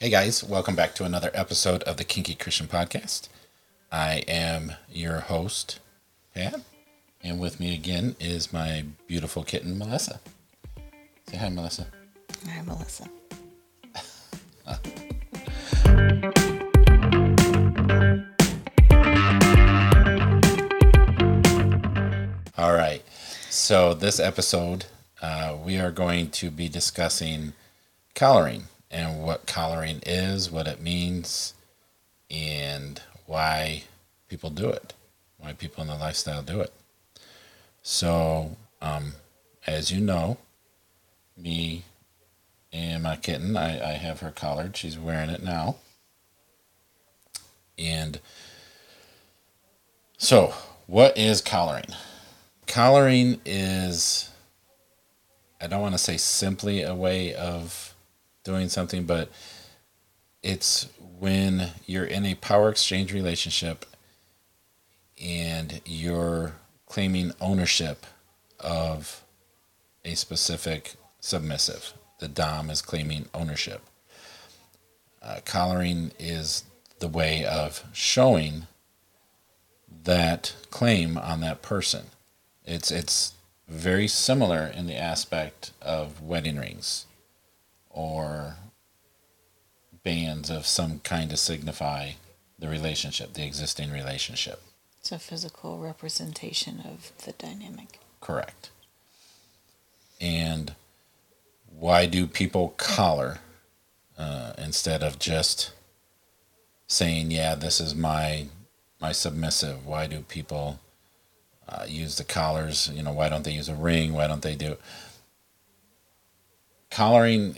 Hey guys, welcome back to another episode of the Kinky Christian Podcast. I am your host, Pat, and with me again is my beautiful kitten, Melissa. Say hi, Melissa. Hi, Melissa. All right, so this episode, uh, we are going to be discussing collaring and what collaring is, what it means, and why people do it, why people in the lifestyle do it. So, um, as you know, me and my kitten, I, I have her collared. She's wearing it now. And so, what is collaring? Collaring is, I don't want to say simply a way of doing something, but it's when you're in a power exchange relationship and you're claiming ownership of a specific submissive. The Dom is claiming ownership. Uh, collaring is the way of showing that claim on that person. It's it's very similar in the aspect of wedding rings or bands of some kind to signify the relationship, the existing relationship. It's a physical representation of the dynamic. Correct. And why do people collar uh, instead of just saying, "Yeah, this is my my submissive"? Why do people uh, use the collars? You know, why don't they use a ring? Why don't they do collaring?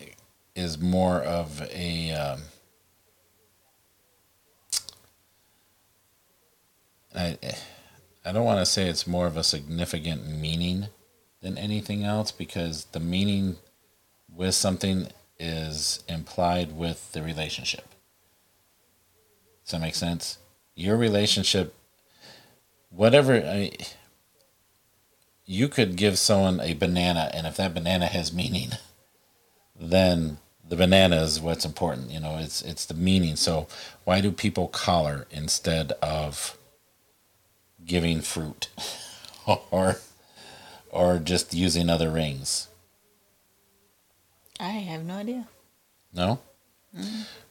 Is more of a um, I I don't want to say it's more of a significant meaning than anything else because the meaning with something is implied with the relationship. Does that make sense? Your relationship, whatever, I, you could give someone a banana, and if that banana has meaning, then the banana is what's important. You know, it's it's the meaning. So why do people collar instead of giving fruit or or just using other rings? I have no idea. No?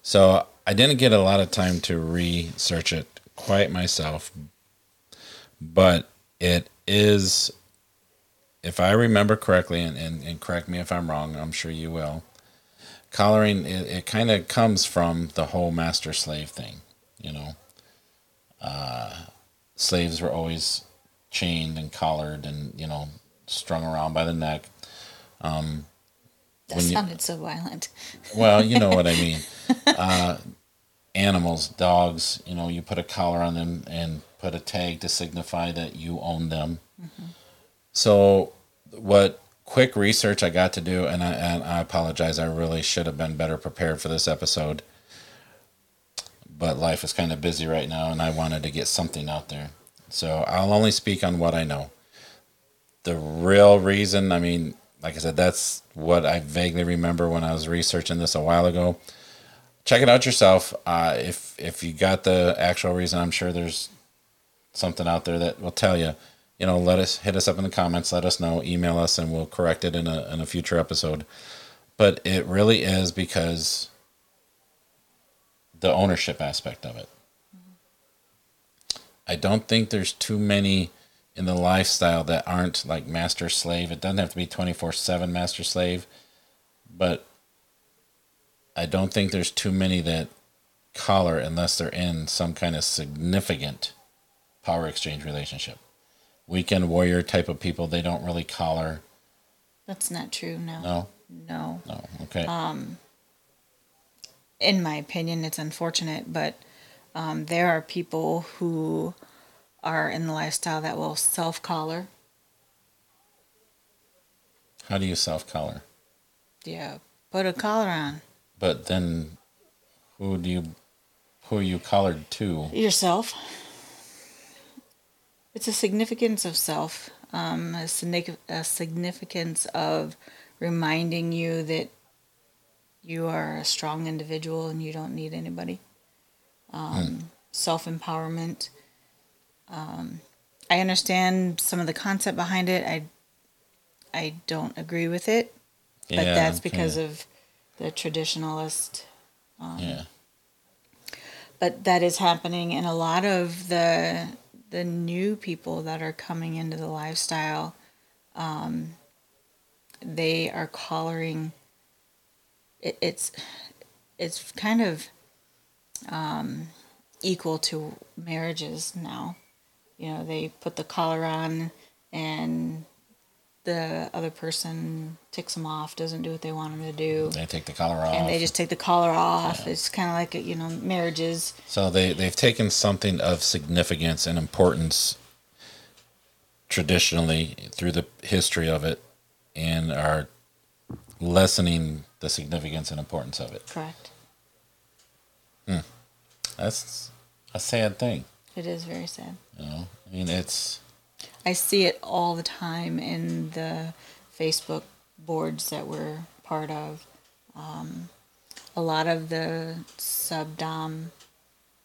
So I didn't get a lot of time to research it quite myself, but it is, if I remember correctly, and, and, and correct me if I'm wrong, I'm sure you will. Collaring, it, it kind of comes from the whole master slave thing, you know. Uh, slaves were always chained and collared and, you know, strung around by the neck. Um, That When you- sounded so violent. well, you know what I mean. Uh, animals, dogs, you know, you put a collar on them and put a tag to signify that you own them. So, what quick research I got to do, and I, and I apologize, I really should have been better prepared for this episode. But life is kind of busy right now, and I wanted to get something out there. So, I'll only speak on what I know. The real reason, I mean, like I said, that's what I vaguely remember when I was researching this a while ago. Check it out yourself. Uh, if if you got the actual reason, I'm sure there's something out there that will tell you. You know, let us hit us up in the comments. Let us know. Email us, and we'll correct it in a in a future episode. But it really is because the ownership aspect of it. I don't think there's too many in the lifestyle that aren't like master slave. It doesn't have to be 24 7 master slave, but I don't think there's too many that collar unless they're in some kind of significant power exchange relationship. Weekend warrior type of people, they don't really collar. That's not true. No. No, No. no, okay. In my opinion, it's unfortunate, but um, there are people who are in the lifestyle that will self collar. How do you self collar? Yeah. Put a collar on But then, who do you, who are you collared to? yourself. It's a significance of self, um, a, a significance of reminding you that you are a strong individual and you don't need anybody. Um, Self empowerment. Um, I understand some of the concept behind it. I I don't agree with it, but Yeah, that's because yeah, of the traditionalist. yeah. But that is happening, in a lot of the the new people that are coming into the lifestyle, um, they are collaring. It, it's it's kind of um, equal to marriages now. You know, they put the collar on, and the other person ticks them off, doesn't do what they want them to do, They take the collar off. and they just take the collar off. It's kind of like you know marriages. So they they've taken something of significance and importance traditionally through the history of it and are lessening the significance and importance of it. Correct. Hmm. That's a sad thing, It is very sad. you know. I mean, it's I see it all the time in the Facebook boards that we're part of. Um, a lot of the subdom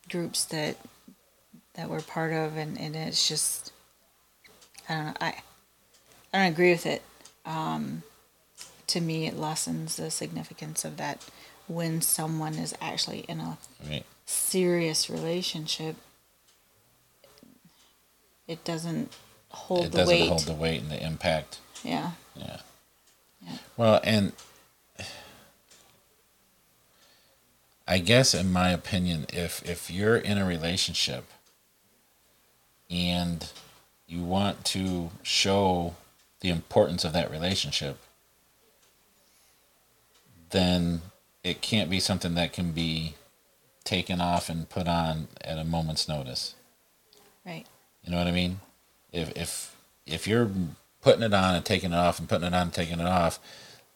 groups that that we're part of, and, and it's just I don't know. I I don't agree with it. Um, to me, it lessens the significance of that when someone is actually in a mean, serious relationship. It doesn't hold it the doesn't weight. hold the weight and the impact. yeah. Yeah. Yeah. Well, and I guess in my opinion, if if you're in a relationship and you want to show the importance of that relationship, then it can't be something that can be taken off and put on at a moment's notice. Right. You know what I mean? If if if you're putting it on and taking it off and putting it on and taking it off,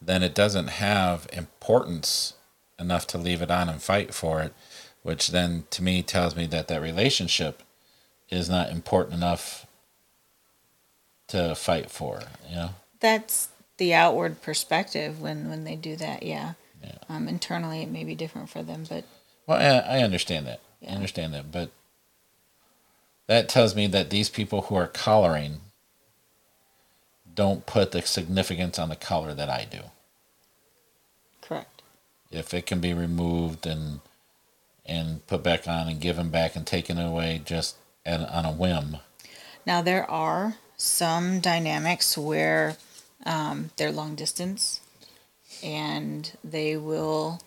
then it doesn't have importance enough to leave it on and fight for it, which then to me tells me that that relationship is not important enough to fight for, you know? That's the outward perspective when when they do that. Yeah. Yeah. Um, internally, it may be different for them, but Well, I, I understand that. I understand that, but that tells me that these people who are collaring don't put the significance on the collar that I do. correct. if it can be removed and and put back on and given back and taken away just at, on a whim. Now there are some dynamics where um, they're long distance, and they will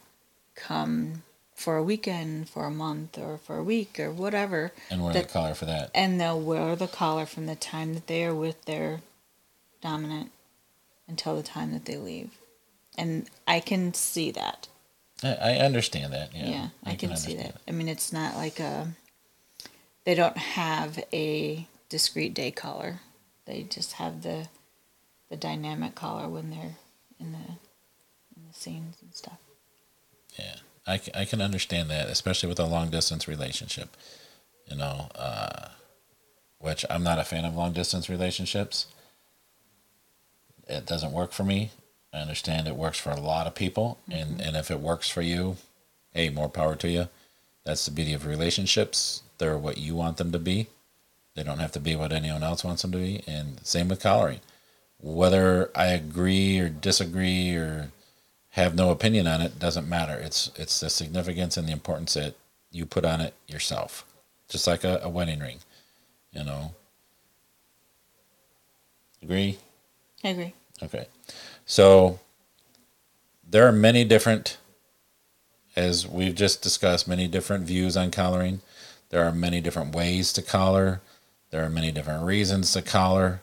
come for a weekend, for a month, or for a week, or whatever. And wear That- the collar for that. and they'll wear the collar from the time that they are with their dominant until the time that they leave. And I can see that. I, I understand that. Yeah, Yeah, I, can, see understand that. I mean, it's not like a. They don't have a discrete day collar. They just have the, the dynamic collar when they're in the, in the scenes and stuff. Yeah, I, I can understand that, especially with a long distance relationship. You know, uh, which I'm not a fan of long distance relationships. It doesn't work for me. I understand it works for a lot of people, and and if it works for you, hey, more power to you. That's the beauty of relationships. They're what you want them to be. They don't have to be what anyone else wants them to be. And same with collaring. Whether I agree or disagree or have no opinion on it doesn't matter. It's it's the significance and the importance that you put on it yourself. Just like a, a wedding ring, you know. Agree? I agree. Okay. So there are many different as we've just discussed, many different views on collaring. There are many different ways to collar. There are many different reasons to collar.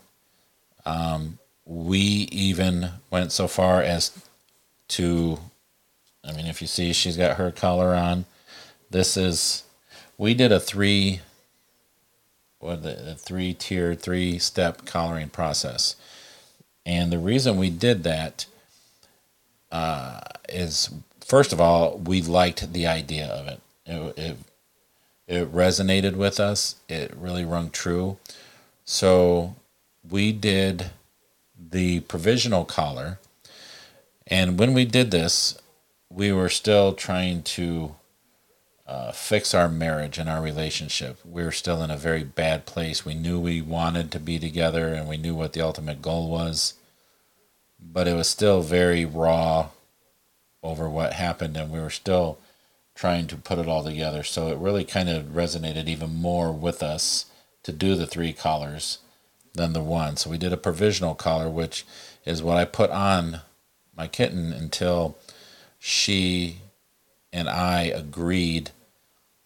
Um, we even went so far as to, I mean, if you see, she's got her collar on. This is, we did a three, what the, three tier, three step collaring process. And the reason we did that uh, is, first of all, we liked the idea of it. It, it. it resonated with us. It really rung true. So we did the provisional collar. And when we did this, we were still trying to uh, fix our marriage and our relationship. We were still in a very bad place. We knew we wanted to be together and we knew what the ultimate goal was, but it was still very raw over what happened, and we were still trying to put it all together. So it really kind of resonated even more with us to do the three collars than the one. So we did a provisional collar, which is what I put on my kitten until she and I agreed.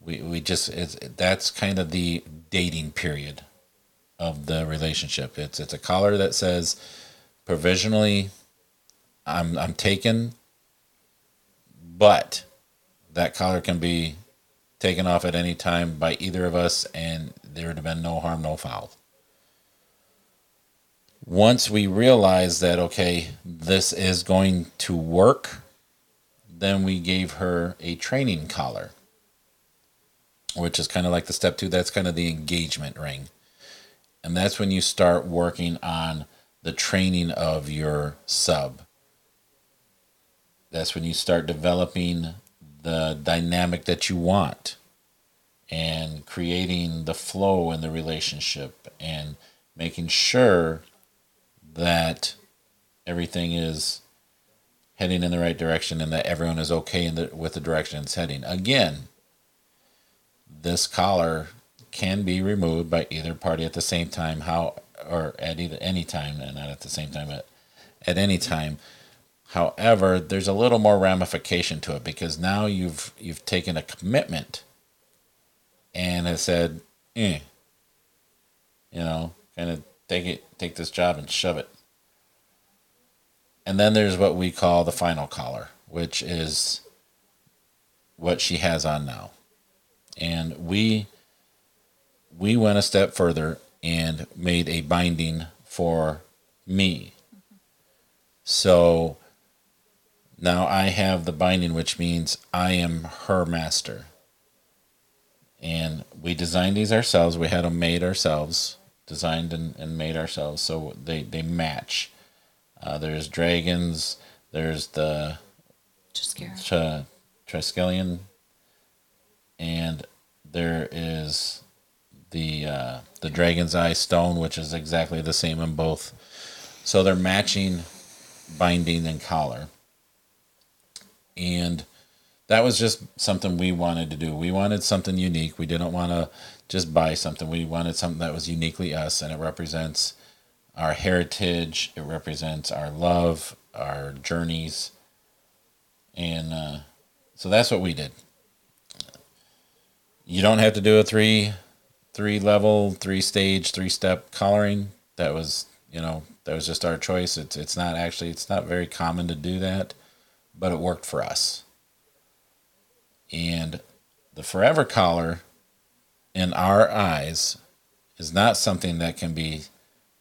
We, we just it's, that's kind of the dating period of the relationship. It's it's a collar that says provisionally I'm I'm taken but that collar can be taken off at any time by either of us, and there would have been no harm, no foul. Once we realized that, okay, this is going to work, then we gave her a training collar, which is kind of like the step two. That's kind of the engagement ring. And that's when you start working on the training of your sub. That's when you start developing the dynamic that you want and creating the flow in the relationship and making sure that everything is heading in the right direction and that everyone is okay the, with the direction it's heading. Again, this collar can be removed by either party at the same time, how or at either any time, and not at the same time, at, at any time. However, there's a little more ramification to it because now you've you've taken a commitment and has said, eh, you know, kind of take it, take this job and shove it. And then there's what we call the final collar, which is what she has on now. And we we went a step further and made a binding for me. So now I have the binding, which means I am her master. And we designed these ourselves. We had them made ourselves, designed and, and made ourselves. So they, they match. Uh, there's dragons. There's the Triskelion. Triskelion. And there is the uh, the dragon's eye stone, which is exactly the same in both. So they're matching binding and collar and that was just something we wanted to do. We wanted something unique. We didn't want to just buy something. We wanted something that was uniquely us, and it represents our heritage. It represents our love, our journeys, and uh, so that's what we did. You don't have to do a three, three level, three stage, three step collaring. That was, you know, that was just our choice. It's it's not actually it's not very common to do that but it worked for us. And the forever collar, in our eyes, is not something that can be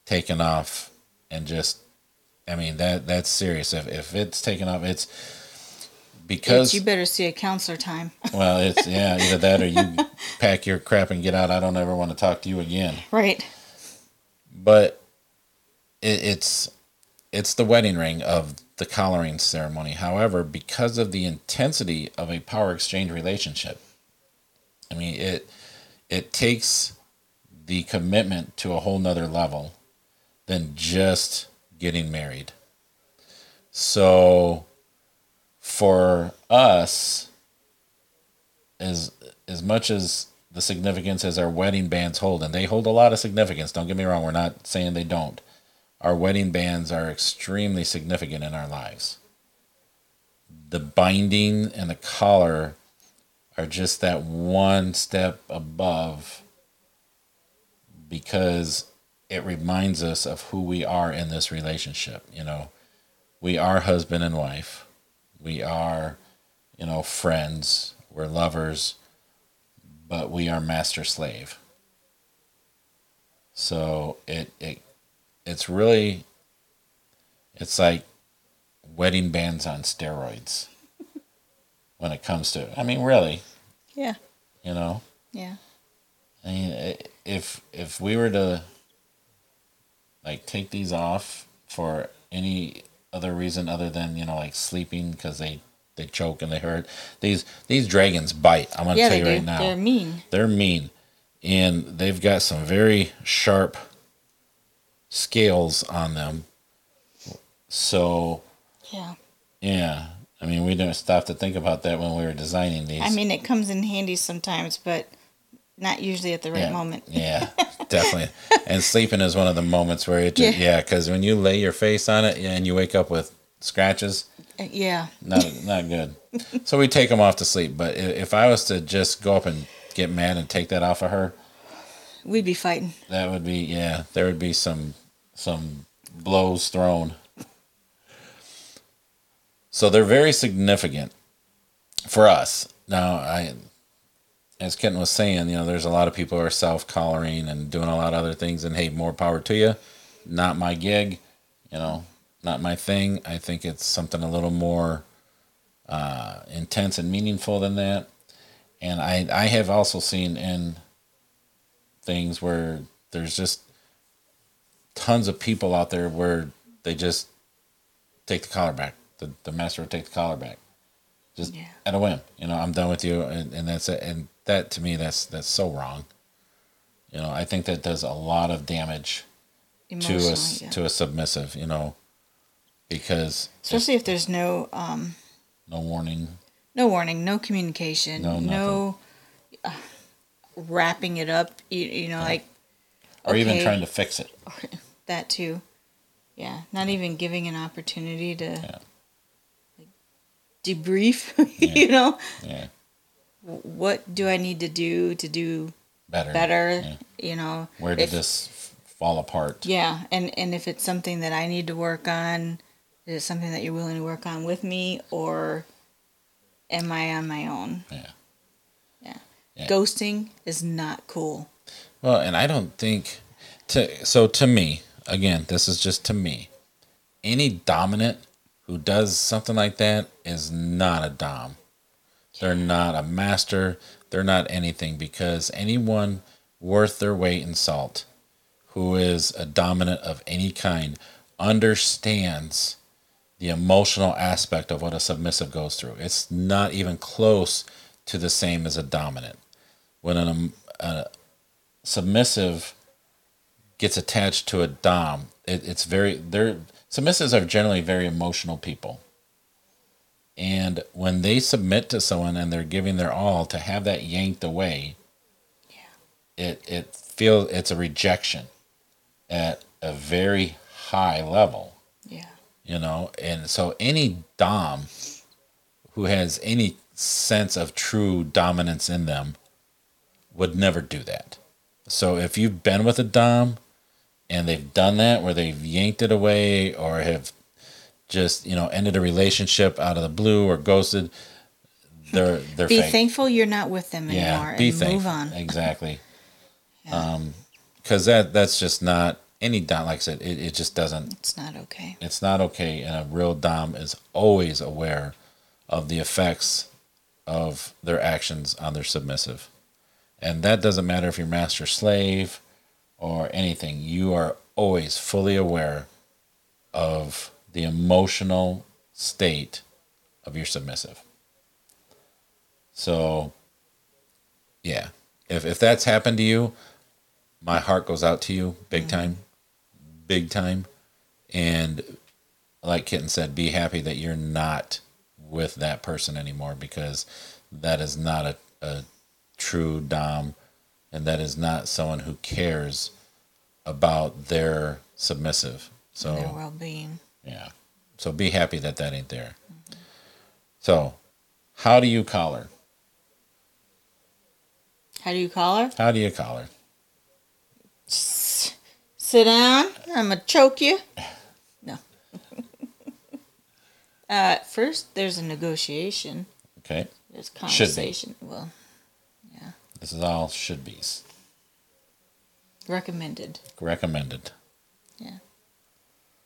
taken off and just. I mean that that's serious. If if it's taken off, it's because it's, you better see a counselor time. well, it's yeah, either that or you pack your crap and get out. I don't ever want to talk to you again. Right. But it, it's it's the wedding ring of the collaring ceremony. However, because of the intensity of a power exchange relationship, I mean it it takes the commitment to a whole nother level than just getting married. So for us, as as much as the significance as our wedding bands hold, and they hold a lot of significance, don't get me wrong, we're not saying they don't our wedding bands are extremely significant in our lives. The binding and the collar are just that one step above because it reminds us of who we are in this relationship. You know, we are husband and wife, we are, you know, friends, we're lovers, but we are master slave. So it, it it's really it's like wedding bands on steroids when it comes to I mean really. Yeah. You know? Yeah. I mean if if we were to like take these off for any other reason other than, you know, like sleeping cuz they they choke and they hurt. These these dragons bite. I'm gonna Yeah, tell you do. right now. They're mean. They're mean, and they've got some very sharp scales on them. So Yeah. yeah, I mean, we didn't stop to think about that when we were designing these. I mean, it comes in handy sometimes, but not usually at the right yeah, moment. yeah, definitely. And sleeping is one of the moments where it just, Yeah. yeah, because when you lay your face on it and you wake up with scratches, Uh, Yeah. not not good. so we take them off to sleep. But if I was to just go up and get mad and take that off of her, We'd be fighting. that would be yeah. There would be some some blows thrown. So they're very significant for us. Now I as Kitten was saying, you know, there's a lot of people who are self collaring and doing a lot of other things and hey, more power to you. Not my gig, you know, not my thing. I think it's something a little more uh, intense and meaningful than that. And I I have also seen in things where there's just tons of people out there where they just take the collar back. The the master will take the collar back. Just Yeah. at a whim. You know, I'm done with you and, and that's it. And that to me that's that's so wrong. You know, I think that does a lot of damage to a yeah. to a submissive, you know, because Especially if there's no um, no warning. no warning, no communication, No, no, uh, wrapping it up. You, you know, like Or even trying to fix it. that too. Yeah, not even giving an opportunity to Yeah. Debrief. you know, Yeah. What do I need to do to do Better. better? Yeah. You know, Where did if- this f- fall apart? Yeah, and and if it's something that I need to work on, is it something that you're willing to work on with me, or am I on my own? Yeah. Yeah. Yeah. Ghosting is not cool. Well, and I don't think to so to me, again, this is just to me. Any dominant who does something like that is not a dom. They're not a master. They're not anything because anyone worth their weight in salt who is a dominant of any kind understands the emotional aspect of what a submissive goes through. It's not even close to the same as a dominant. When an, um, a submissive gets attached to a dom, it, it's very they're submissives are generally very emotional people. And when they submit to someone and they're giving their all to have that yanked away, it it feel it's a rejection at a very high level Yeah. you know and so any dom who has any sense of true dominance in them would never do that so if you've been with a dom and they've done that where they've yanked it away or have just you know ended a relationship out of the blue or ghosted they're they're Be fake. thankful you're not with them anymore, be and thankful. move on. exactly um because that that's just not any dom like i said it, it just doesn't It's not okay. it's not okay and a real dom is always aware of the effects of their actions on their submissive and that doesn't matter if you're master slave or anything you are always fully aware of the emotional state of your submissive. So yeah if, if that's happened to you my heart goes out to you big mm-hmm. time big time. And like kitten said be happy that you're not with that person anymore because that is not a, a true dom and that is not someone who cares about their submissive so Their well-being. yeah so be happy that that ain't there so how do you collar How do you call her? how do you collar S- Sit down. I'm gonna choke you. No. uh, first, there's a negotiation. okay There's conversation. Well, this is all should be's recommended. recommended Yeah,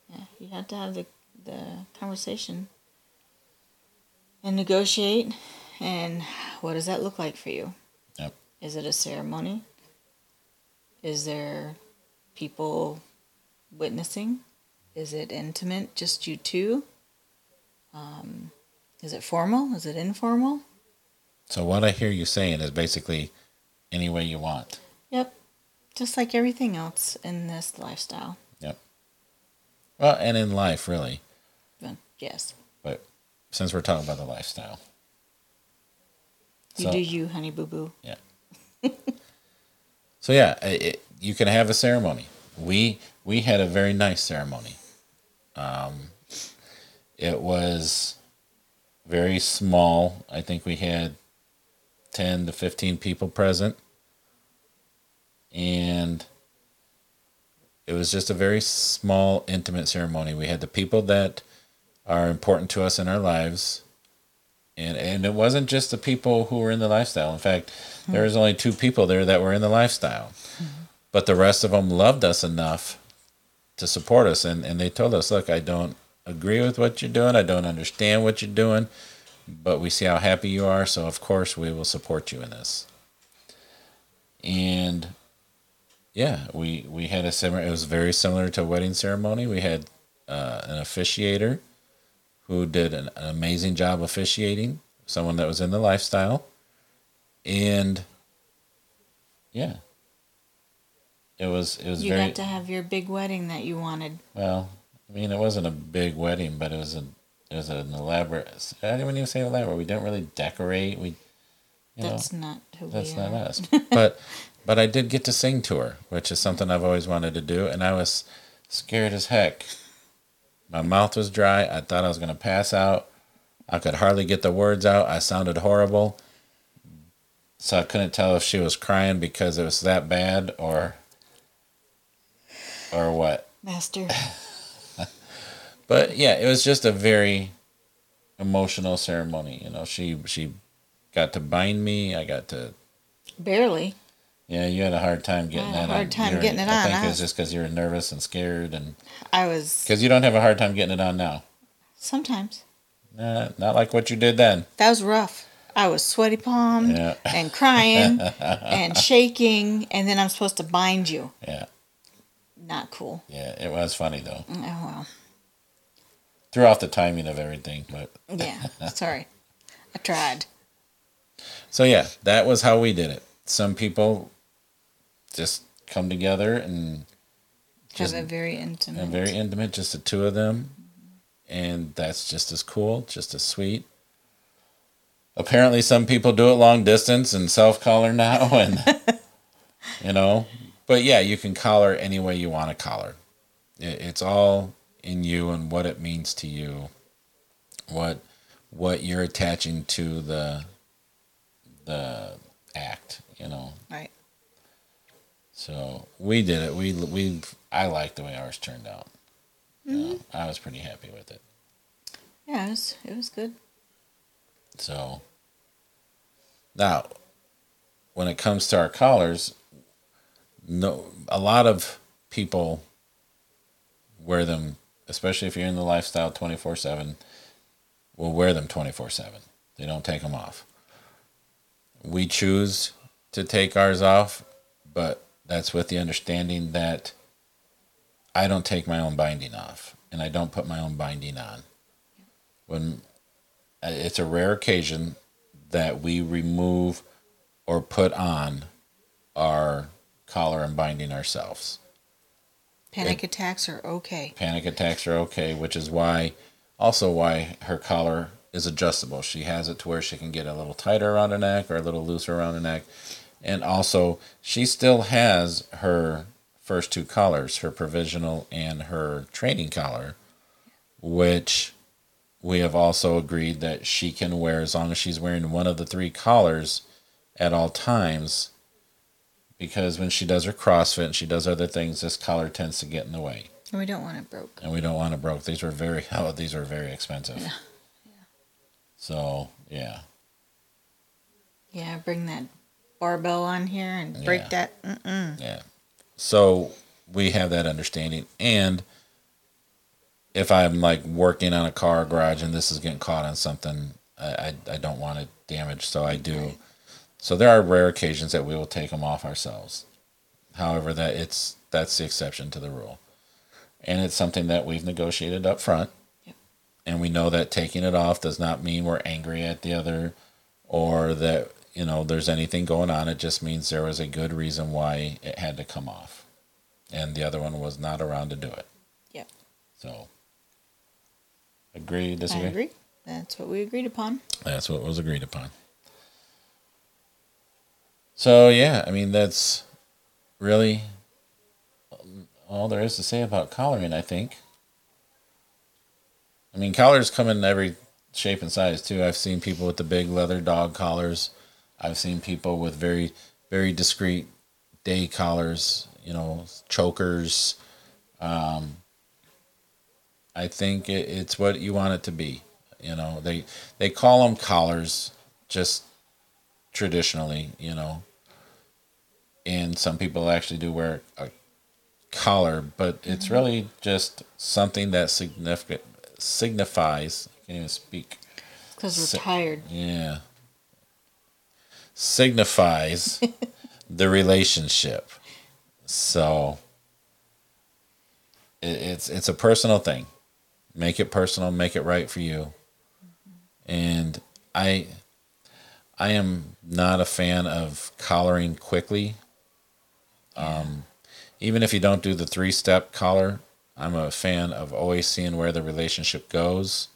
Yeah. you have to have the the conversation and negotiate. And what does that look like for you? Yep. Is it a ceremony? Is there people witnessing? Is it intimate, just you two? Um, Is it formal? Is it informal? So what I hear you saying is basically any way you want. Yep. Just like everything else in this lifestyle. Yep. Well, and in life, really. Yes. But since we're talking about the lifestyle, You So- do you, honey boo boo. Yeah. so yeah, it, you can have a ceremony. We we had a very nice ceremony. Um, it was very small. I think we had ten to fifteen people present, and it was just a very small, intimate ceremony. We had the people that are important to us in our lives, and and it wasn't just the people who were in the lifestyle. In fact, there was only two people there that were in the lifestyle, but the rest of them loved us enough to support us, and and they told us, look, I don't agree with what you're doing, I don't understand what you're doing, but we see how happy you are, so of course we will support you in this. And yeah, we we had a similar. It was very similar to a wedding ceremony. We had uh, an officiator who did an, an amazing job officiating. Someone that was in the lifestyle, and yeah, it was it was very You very got to have your big wedding that you wanted. well. I mean, it wasn't a big wedding, but it was a it was an elaborate. I didn't even say elaborate. We didn't really decorate. We, you know, That's not who that's we not are. us. but but I did get to sing to her, which is something I've always wanted to do, and I was scared as heck. My mouth was dry. I thought I was gonna pass out. I could hardly get the words out. I sounded horrible. So I couldn't tell if she was crying because it was that bad or or what. Master. But yeah, it was just a very emotional ceremony. You know, she she got to bind me. I got to Barely. Yeah, you had a hard time getting that a hard on. time You're- getting it I on. think I it was was- just because you were nervous and scared, and I was because you don't have a hard time getting it on now. sometimes. Nah, not like what you did then. That was rough. I was sweaty palmed Yeah. and crying and shaking, and then I'm supposed to bind you. Yeah, Not cool. yeah, it was funny though. Oh well. Threw off the timing of everything, but Yeah. Sorry. I tried. so yeah, that was how we did it. Some people just come together and Have Just- a very intimate. and very intimate, just the two of them, and that's just as cool, just as sweet. Apparently, some people do it long distance and self collar now, and you know, but yeah, you can collar any way you want to collar. It, it's all in you and what it means to you, what what you're attaching to the the act, you know. Right. So we did it. We we I liked the way ours turned out. Mm-hmm. Know, I was pretty happy with it. Yeah, it was, it was good. So now, when it comes to our collars, no, a lot of people wear them, especially if you're in the lifestyle twenty four seven. Will wear them twenty four seven. They don't take them off. We choose to take ours off, but that's with the understanding that I don't take my own binding off, and I don't put my own binding on. When uh, it's a rare occasion that we remove or put on our collar and binding ourselves. Panic attacks are okay. Panic attacks are okay, which is why, also why her collar is adjustable. She has it to where she can get a little tighter around her neck or a little looser around her neck. And also, she still has her first two collars, her provisional and her training collar, which we have also agreed that she can wear as long as she's wearing one of the three collars at all times. Because when she does her CrossFit and she does other things, this collar tends to get in the way And we don't want it broke. and we don't want it broke. These were very oh, these are very expensive. Yeah. So yeah, Yeah, bring that barbell on here and break Yeah. that. Mm-mm. yeah. So we have that understanding, and if I'm like working on a car garage and this is getting caught on something, I I, I don't want it damaged, so I do. Right. So there are rare occasions that we will take them off ourselves. However, that it's that's the exception to the rule, and it's something that we've negotiated up front. Yep. and we know that taking it off does not mean we're angry at the other or that you know there's anything going on it just means there was a good reason why it had to come off and the other one was not around to do it Yep. so agree disagree I agree. That's what we agreed upon. that's what was agreed upon so yeah i mean that's really all there is to say about collaring i think i mean collars come in every shape and size too i've seen people with the big leather dog collars i've seen people with very very discreet day collars you know chokers. Um, i think it, it's what you want it to be you know. They they call them collars just traditionally you know. And some people actually do wear a collar but it's really just something that significant signifies i can't even speak. Because we're tired. yeah signifies the relationship. So it, it's it's a personal thing. Make it personal make it right for you. And i i am not a fan of collaring quickly. Um even if you don't do the three step collar i'm a fan of always seeing where the relationship goes.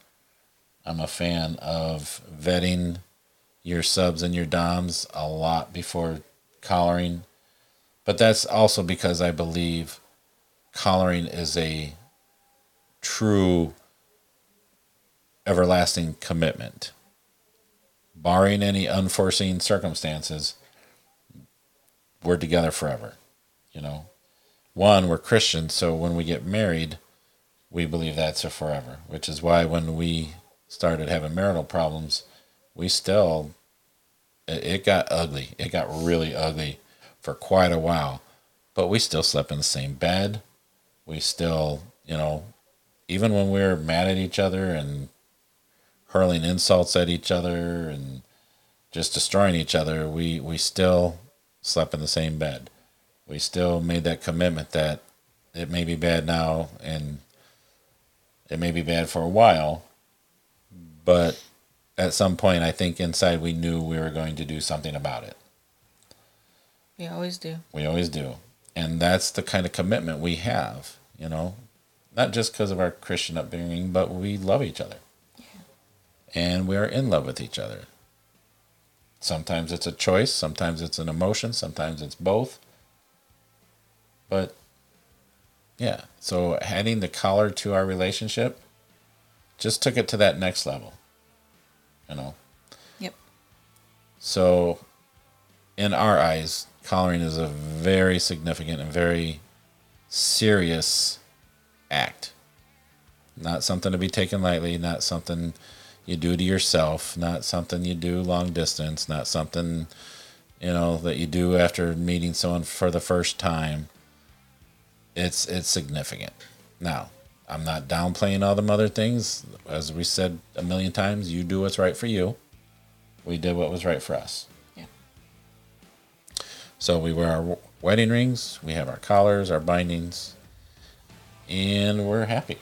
I'm a fan of vetting your subs and your doms a lot before collaring. But that's also because i believe collaring is a true everlasting commitment. Barring any unforeseen circumstances we're together forever you know? One we're christians so when we get married we believe that's a forever which is why when we started having marital problems we still it, got ugly. It got really ugly for quite a while. But we still slept in the same bed. We still you know even when we were mad at each other and hurling insults at each other and just destroying each other we we still slept in the same bed. We still made that commitment that it may be bad now and it may be bad for a while but at some point i think inside we knew we were going to do something about it We always do. we always do. And that's the kind of commitment we have, you know, not just because of our Christian upbringing, but we love each other. And we are in love with each other. Sometimes it's a choice, sometimes it's an emotion, sometimes it's both. But yeah, so adding the collar to our relationship just took it to that next level, you know. Yep. So, in our eyes, collaring is a very significant and very serious act. Not something to be taken lightly, not something you do to yourself, not something you do long distance, not something, you know, that you do after meeting someone for the first time. It's it's significant. Now, I'm not downplaying all them other things. As we said a million times, you do what's right for you. We did what was right for us. Yeah. So we wear our wedding rings, we have our collars, our bindings, and we're happy.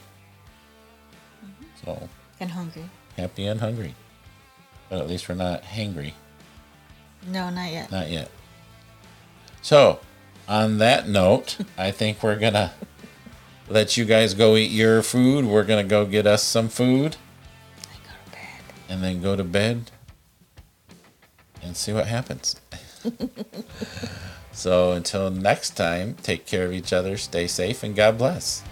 Mm-hmm. So And hungry. happy and hungry. But at least we're not hangry. No, not yet. Not yet. So, on that note, I think we're going to let you guys go eat your food. We're going to go get us some food I go to bed. and then go to bed and see what happens. so, until next time, take care of each other, stay safe, and God bless.